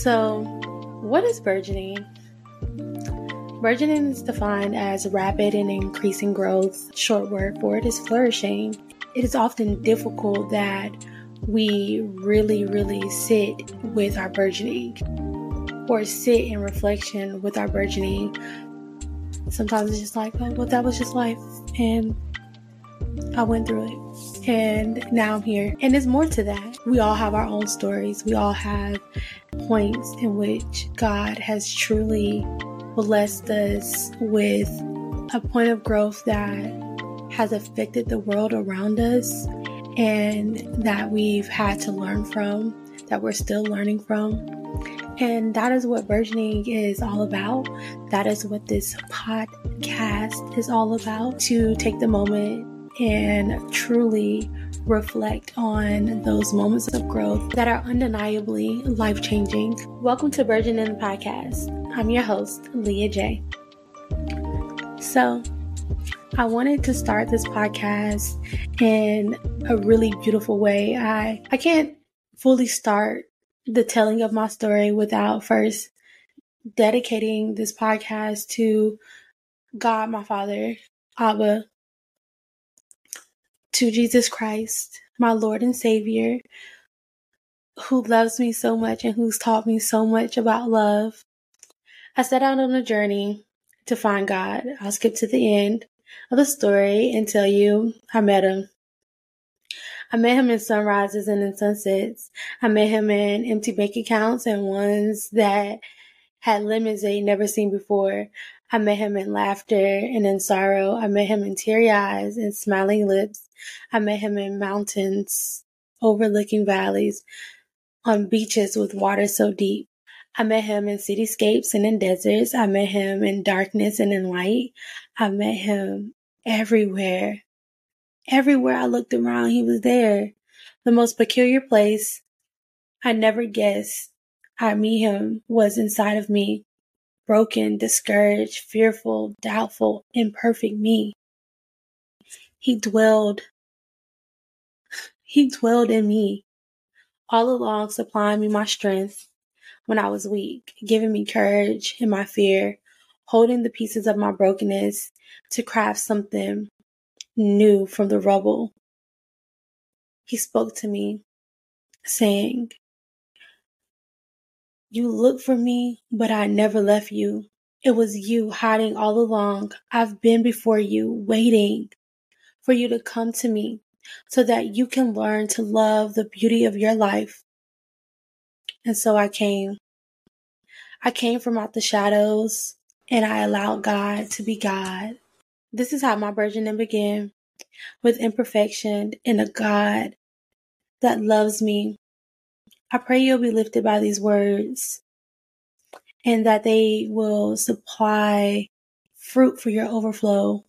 So, what is burgeoning? Burgeoning is defined as rapid and increasing growth. Short word for it is flourishing. It is often difficult that we really, really sit with our burgeoning or sit in reflection with our burgeoning. Sometimes it's just like, oh, well, that was just life. And I went through it. And now I'm here. And there's more to that. We all have our own stories. We all have points in which God has truly blessed us with a point of growth that has affected the world around us and that we've had to learn from, that we're still learning from. And that is what burgeoning is all about. That is what this podcast is all about to take the moment and truly reflect on those moments of growth that are undeniably life changing. Welcome to Burgeoning the Podcast. I'm your host, Leah J. So, I wanted to start this podcast in a really beautiful way. I, I can't fully start the telling of my story without first dedicating this podcast to God, my Father, Abba, to Jesus Christ, my Lord and Savior, who loves me so much and who's taught me so much about love. I set out on a journey to find God. I'll skip to the end of the story and tell you I met him. I met him in sunrises and in sunsets. I met him in empty bank accounts and ones that had limits they never seen before. I met him in laughter and in sorrow. I met him in teary eyes and smiling lips. I met him in mountains overlooking valleys, on beaches with water so deep. I met him in cityscapes and in deserts. I met him in darkness and in light. I met him everywhere. Everywhere I looked around, he was there. The most peculiar place I never guessed I'd meet him was inside of me. Broken, discouraged, fearful, doubtful, imperfect me. He dwelled. He dwelled in me, all along supplying me my strength when I was weak, giving me courage in my fear, holding the pieces of my brokenness to craft something new from the rubble. He spoke to me, saying, You look for me, but I never left you. It was you hiding all along. I've been before you, waiting for you to come to me so that you can learn to love the beauty of your life. And so I came. I came from out the shadows and I allowed God to be God. This is how my burgeoning began with imperfection and a God that loves me. I pray you'll be lifted by these words and that they will supply fruit for your overflow,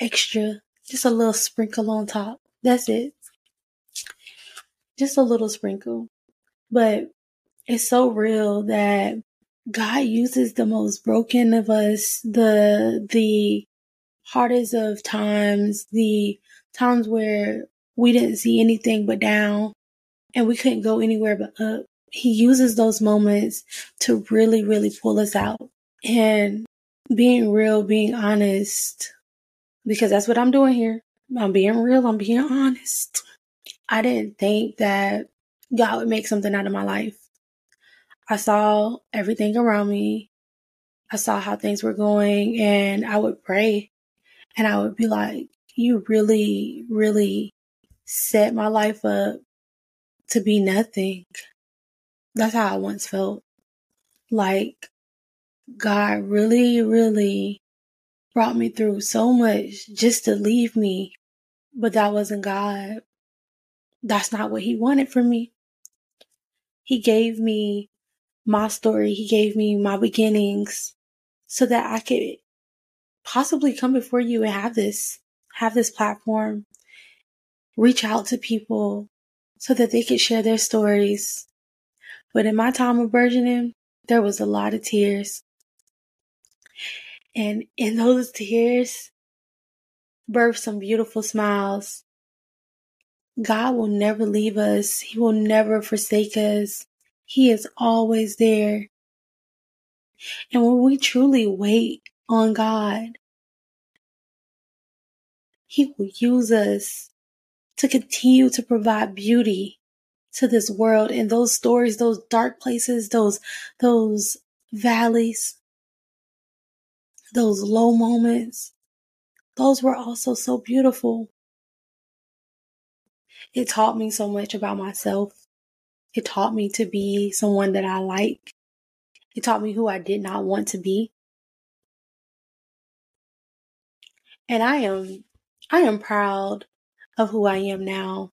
extra, just a little sprinkle on top. That's it. Just a little sprinkle. But it's so real that God uses the most broken of us, the the hardest of times, the times where we didn't see anything but down and we couldn't go anywhere but up. He uses those moments to really, really pull us out. And being real, being honest, because that's what I'm doing here. I'm being real, I'm being honest. I didn't think that God would make something out of my life. I saw everything around me. I saw how things were going and I would pray and I would be like, you really, really set my life up to be nothing. That's how I once felt. Like God really, really brought me through so much just to leave me. But that wasn't God. That's not what He wanted for me. He gave me my story. He gave me my beginnings so that I could possibly come before you and have this, have this platform, reach out to people so that they could share their stories. But in my time of burgeoning, there was a lot of tears. And in those tears, birthed some beautiful smiles. God will never leave us. He will never forsake us. He is always there. And when we truly wait on God, He will use us to continue to provide beauty to this world and those stories, those dark places, those, those valleys, those low moments, those were also so beautiful. It taught me so much about myself. It taught me to be someone that I like. It taught me who I did not want to be. And I am, I am proud of who I am now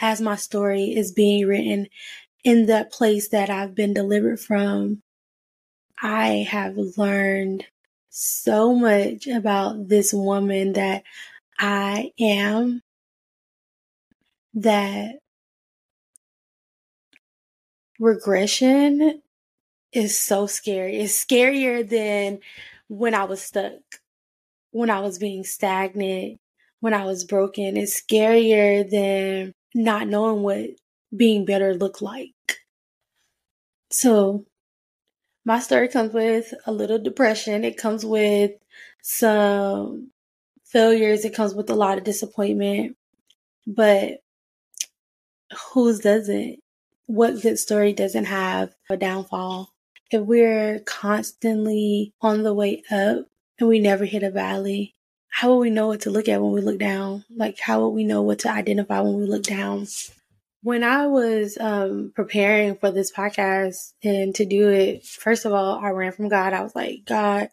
as my story is being written in that place that I've been delivered from. I have learned so much about this woman that I am that regression is so scary. It's scarier than when I was stuck, when I was being stagnant, when I was broken. It's scarier than not knowing what being better looked like. So, my story comes with a little depression. It comes with some failures. It comes with a lot of disappointment. But whose doesn't? What good story doesn't have a downfall? If we're constantly on the way up and we never hit a valley, how will we know what to look at when we look down? Like, how will we know what to identify when we look down? When I was um, preparing for this podcast and to do it, first of all, I ran from God. I was like, God,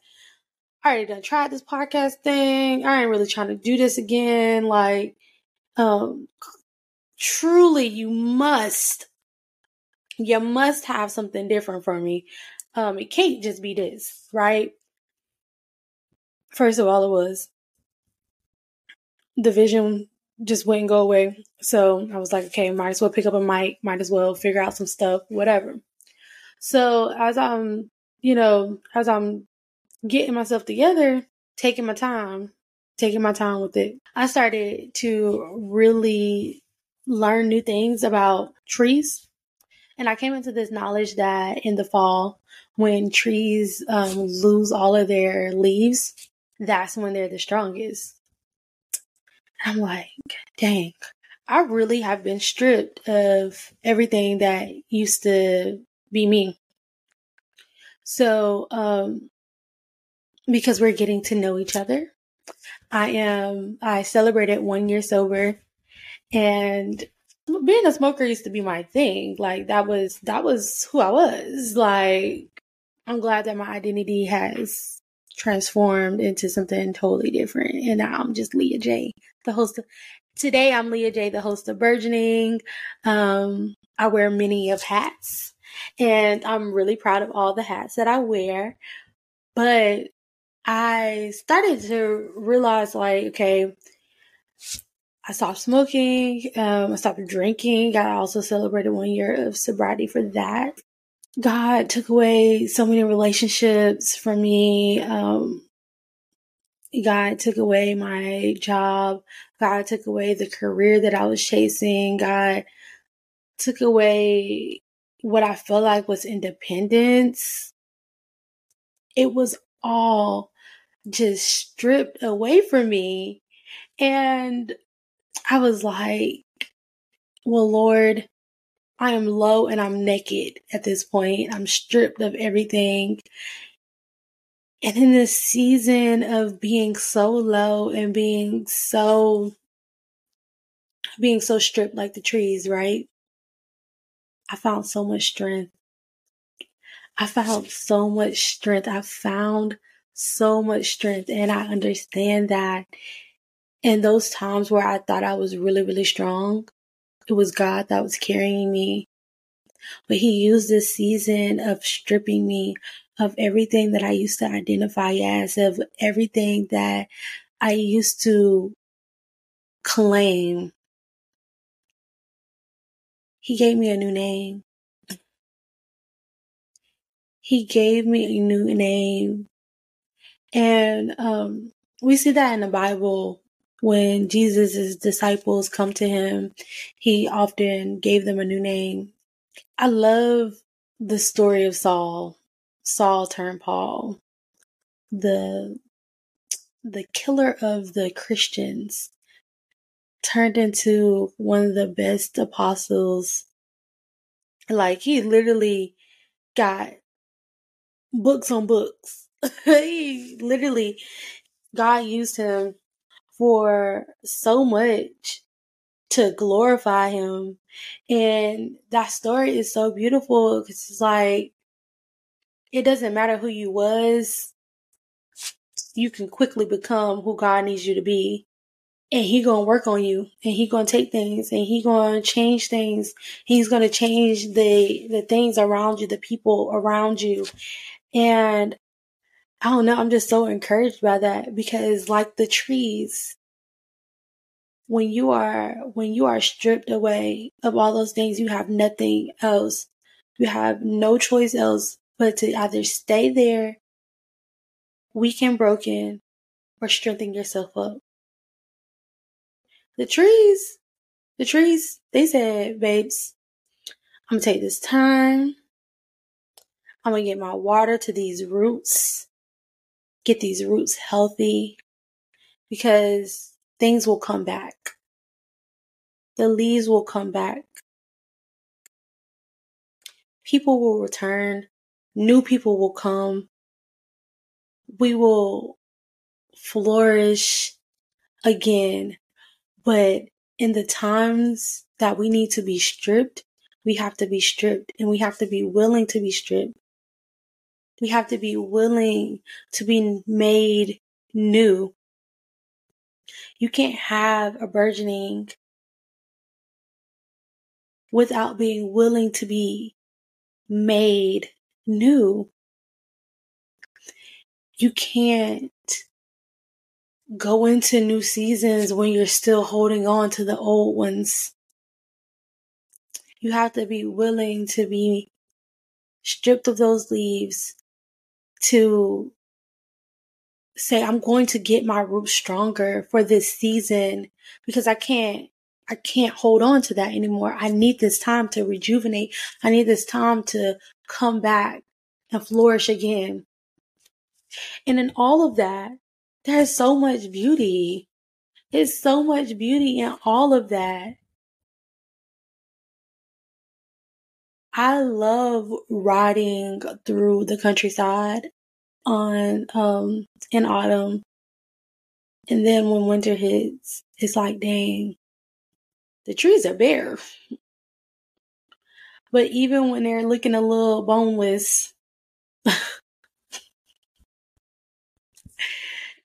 I already done tried this podcast thing. I ain't really trying to do this again. Like, um, truly, you must, you must have something different for me. Um, it can't just be this, right? First of all, it was the vision just wouldn't go away. So I was like, okay, might as well pick up a mic, might as well figure out some stuff, whatever. So as I'm, you know, as I'm getting myself together, taking my time, taking my time with it, I started to really learn new things about trees. And I came into this knowledge that in the fall, when trees um, lose all of their leaves, that's when they're the strongest. I'm like, dang, I really have been stripped of everything that used to be me. So, um, because we're getting to know each other, I am, I celebrated one year sober and being a smoker used to be my thing. Like that was, that was who I was. Like, I'm glad that my identity has transformed into something totally different. And now I'm just Leah J the host of, today I'm Leah J, the host of Burgeoning. Um, I wear many of hats and I'm really proud of all the hats that I wear. But I started to realize like, okay, I stopped smoking. Um, I stopped drinking. I also celebrated one year of sobriety for that. God took away so many relationships from me. Um, God took away my job. God took away the career that I was chasing. God took away what I felt like was independence. It was all just stripped away from me. And I was like, well, Lord, I am low and I'm naked at this point. I'm stripped of everything. And in this season of being so low and being so being so stripped like the trees, right? I found so much strength. I found so much strength. I found so much strength and I understand that in those times where I thought I was really, really strong, it was God that was carrying me. But He used this season of stripping me of everything that I used to identify as, of everything that I used to claim. He gave me a new name. He gave me a new name. And um, we see that in the Bible when Jesus' disciples come to him, he often gave them a new name. I love the story of Saul, Saul turned Paul, the the killer of the Christians turned into one of the best apostles. Like he literally got books on books. he literally God used him for so much to glorify him. And that story is so beautiful because it's like, it doesn't matter who you was, you can quickly become who God needs you to be. And he gonna work on you and he gonna take things and he gonna change things. He's gonna change the, the things around you, the people around you. And I don't know, I'm just so encouraged by that because like the trees, when you are when you are stripped away of all those things, you have nothing else. You have no choice else but to either stay there, weak and broken, or strengthen yourself up. The trees, the trees, they said, babes, I'm gonna take this time. I'm gonna get my water to these roots, get these roots healthy, because things will come back. The leaves will come back. People will return. New people will come. We will flourish again. But in the times that we need to be stripped, we have to be stripped and we have to be willing to be stripped. We have to be willing to be made new. You can't have a burgeoning without being willing to be made new. You can't go into new seasons when you're still holding on to the old ones. You have to be willing to be stripped of those leaves to say, I'm going to get my roots stronger for this season because I can't, I can't hold on to that anymore. I need this time to rejuvenate. I need this time to come back and flourish again. And in all of that, there's so much beauty. There's so much beauty in all of that. I love riding through the countryside on um in autumn. And then when winter hits, it's like dang, the trees are bare. But even when they're looking a little boneless,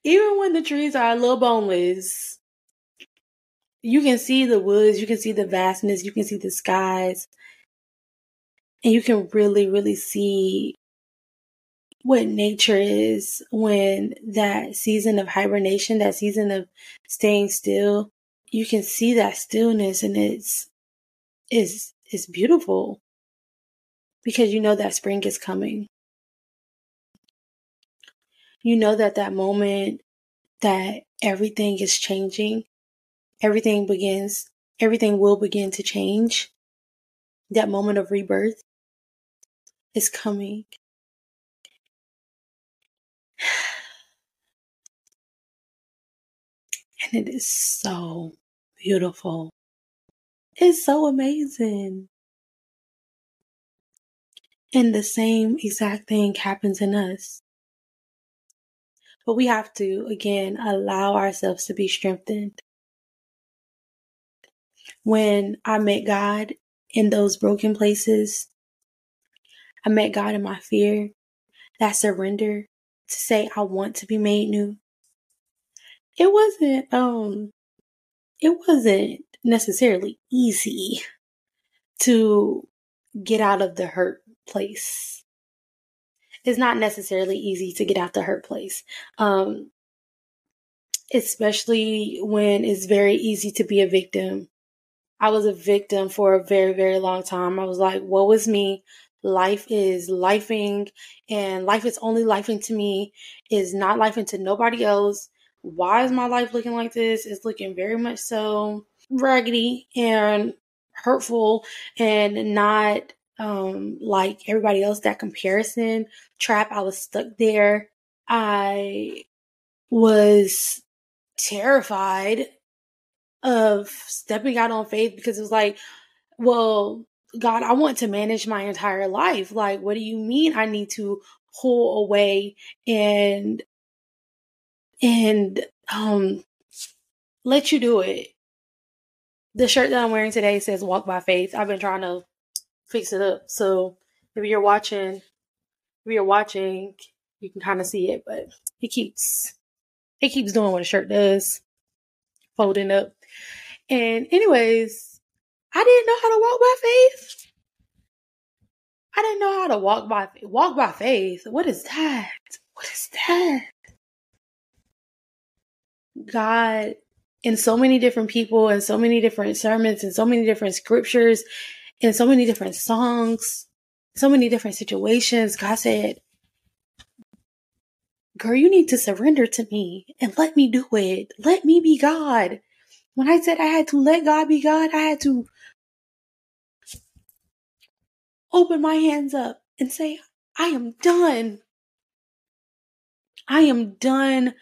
even when the trees are a little boneless, you can see the woods, you can see the vastness, you can see the skies, and you can really, really see what nature is when that season of hibernation, that season of staying still, you can see that stillness and it's is is beautiful because you know that spring is coming. You know that that moment that everything is changing, everything begins, everything will begin to change. That moment of rebirth is coming. And it is so beautiful. It's so amazing. And the same exact thing happens in us. But we have to, again, allow ourselves to be strengthened. When I met God in those broken places, I met God in my fear, that surrender to say, I want to be made new. It wasn't, um, it wasn't necessarily easy to get out of the hurt place. It's not necessarily easy to get out the hurt place. Um, especially when it's very easy to be a victim. I was a victim for a very, very long time. I was like, what was me? Life is lifing and life is only lifing to me, is not lifing to nobody else. Why is my life looking like this? It's looking very much so raggedy and hurtful and not um, like everybody else, that comparison trap. I was stuck there. I was terrified of stepping out on faith because it was like, well, God, I want to manage my entire life. Like, what do you mean I need to pull away and and um let you do it? The shirt that I'm wearing today says walk by faith. I've been trying to fix it up. So if you're watching, if you're watching, you can kind of see it, but it keeps it keeps doing what a shirt does, folding up. And anyways, I didn't know how to walk by faith. I didn't know how to walk by walk by faith. What is that? What is that? God in so many different people and so many different sermons and so many different scriptures and so many different songs, so many different situations, God said, Girl, you need to surrender to me and let me do it. Let me be God. When I said I had to let God be God, I had to open my hands up and say, I am done. I am done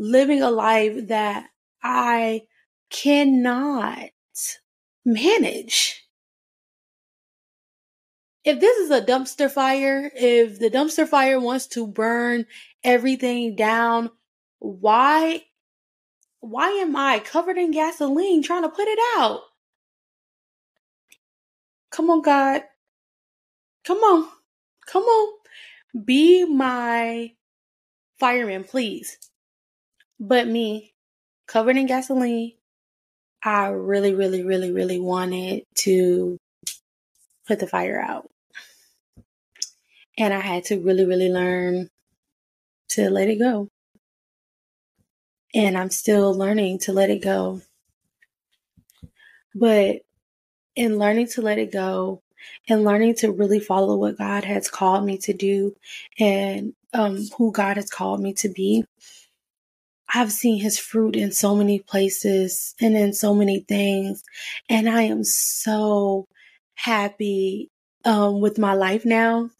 living a life that I cannot manage if this is a dumpster fire, if the dumpster fire wants to burn everything down, why why am I covered in gasoline trying to put it out? Come on, God. Come on. Come on. Be my fireman, please. But me, covered in gasoline, I really, really, really, really wanted to put the fire out. And I had to really, really learn to let it go. And I'm still learning to let it go. But in learning to let it go and learning to really follow what God has called me to do and um, who God has called me to be, I've seen his fruit in so many places and in so many things. And I am so happy um, with my life now.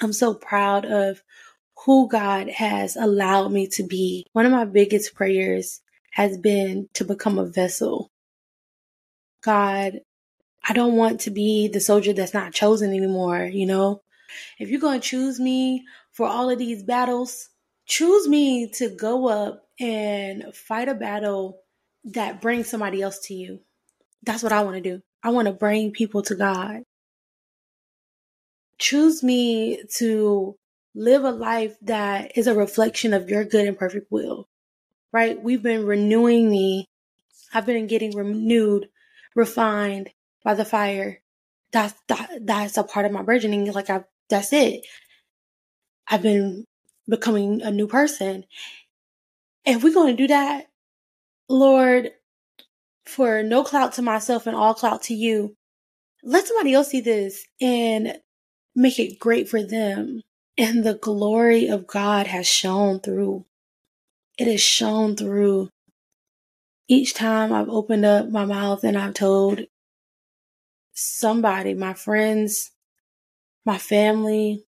I'm so proud of who God has allowed me to be. One of my biggest prayers has been to become a vessel. God, I don't want to be the soldier that's not chosen anymore, you know? If you're going to choose me for all of these battles, choose me to go up and fight a battle that brings somebody else to you. That's what I want to do. I want to bring people to God. Choose me to live a life that is a reflection of your good and perfect will, right? We've been renewing me. I've been getting renewed, refined by the fire. That's, that, that's a part of my burgeoning. Like I, that's it. I've been becoming a new person. If we're going to do that, Lord, for no clout to myself and all clout to you. Let somebody else see this and make it great for them. And the glory of God has shown through. It has shone through. Each time I've opened up my mouth and I've told somebody, my friends, my family,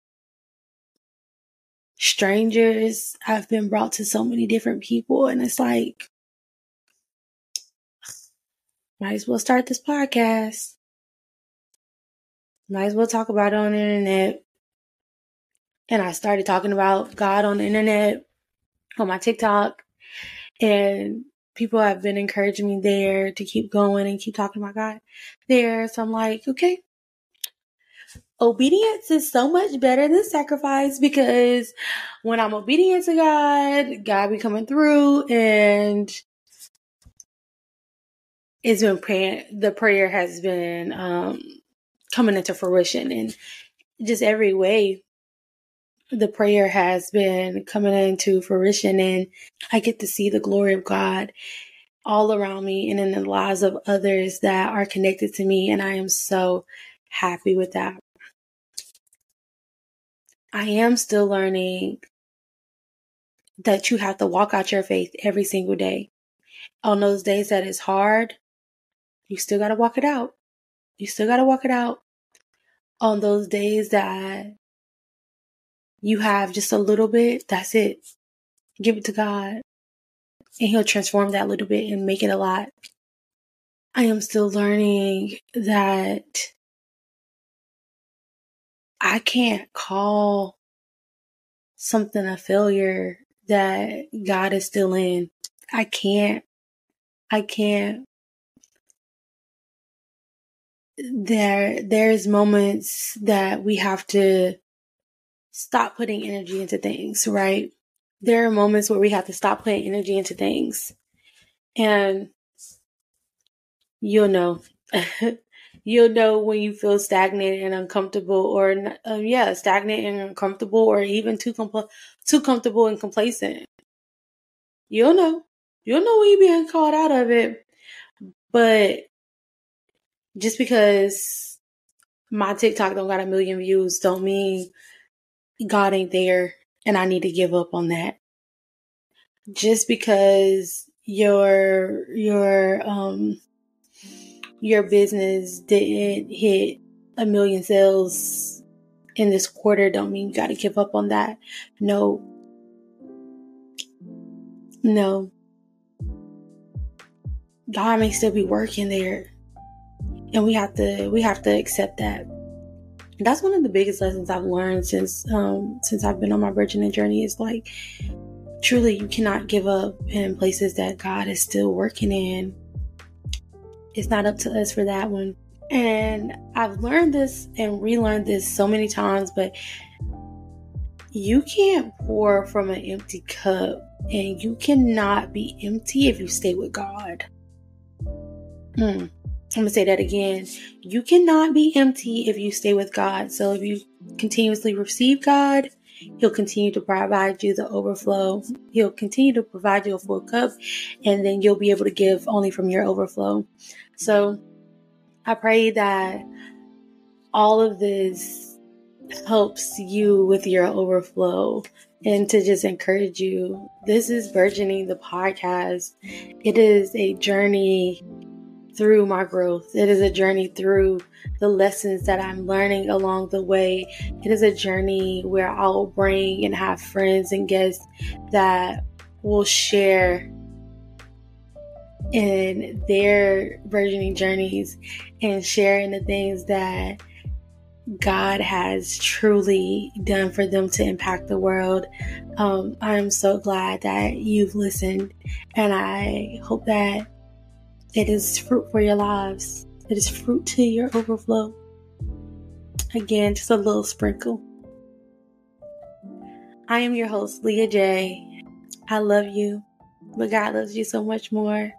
strangers, I've been brought to so many different people. And it's like, might as well start this podcast. Might as well talk about it on the internet. And I started talking about God on the internet, on my TikTok. And people have been encouraging me there to keep going and keep talking about God there. So I'm like, okay. Obedience is so much better than sacrifice because when I'm obedient to God, God be coming through and it's been praying the prayer has been um coming into fruition in just every way the prayer has been coming into fruition and I get to see the glory of God all around me and in the lives of others that are connected to me and I am so happy with that. I am still learning that you have to walk out your faith every single day. On those days that it's hard, you still got to walk it out. You still got to walk it out. on those days that you have just a little bit, that's it. Give it to God and He'll transform that little bit and make it a lot. I am still learning that I can't call something a failure that God is still in. I can't. I can't. There, there's moments that we have to stop putting energy into things, right? There are moments where we have to stop putting energy into things. And you'll know. you'll know when you feel stagnant and uncomfortable or um, yeah stagnant and uncomfortable or even too compl- too comfortable and complacent. You'll know. You'll know when you're being called out of it. But just because my tiktok don't got a million views don't mean god ain't there and i need to give up on that. Just because your your um your business didn't hit a million sales in this quarter don't mean you got to give up on that. No. No. God may still be working there. And we have to we have to accept that. That's one of the biggest lessons I've learned since um since I've been on my burgeoning journey is like truly you cannot give up in places that God is still working in it's not up to us for that one. And I've learned this and relearned this so many times, but you can't pour from an empty cup and you cannot be empty if you stay with God. Hmm. I'm gonna say that again. You cannot be empty if you stay with God. So if you continuously receive God, He'll continue to provide you the overflow. He'll continue to provide you a full cup, and then you'll be able to give only from your overflow. So I pray that all of this helps you with your overflow and to just encourage you. This is Burgeoning the podcast. It is a journey through my growth. It is a journey through the lessons that I'm learning along the way. It is a journey where I'll bring and have friends and guests that will share in their burgeoning journeys and sharing the things that God has truly done for them to impact the world. Um, I'm so glad that you've listened, and I hope that it is fruit for your lives. It is fruit to your overflow. Again, just a little sprinkle. I am your host, Leah J. I love you, but God loves you so much more.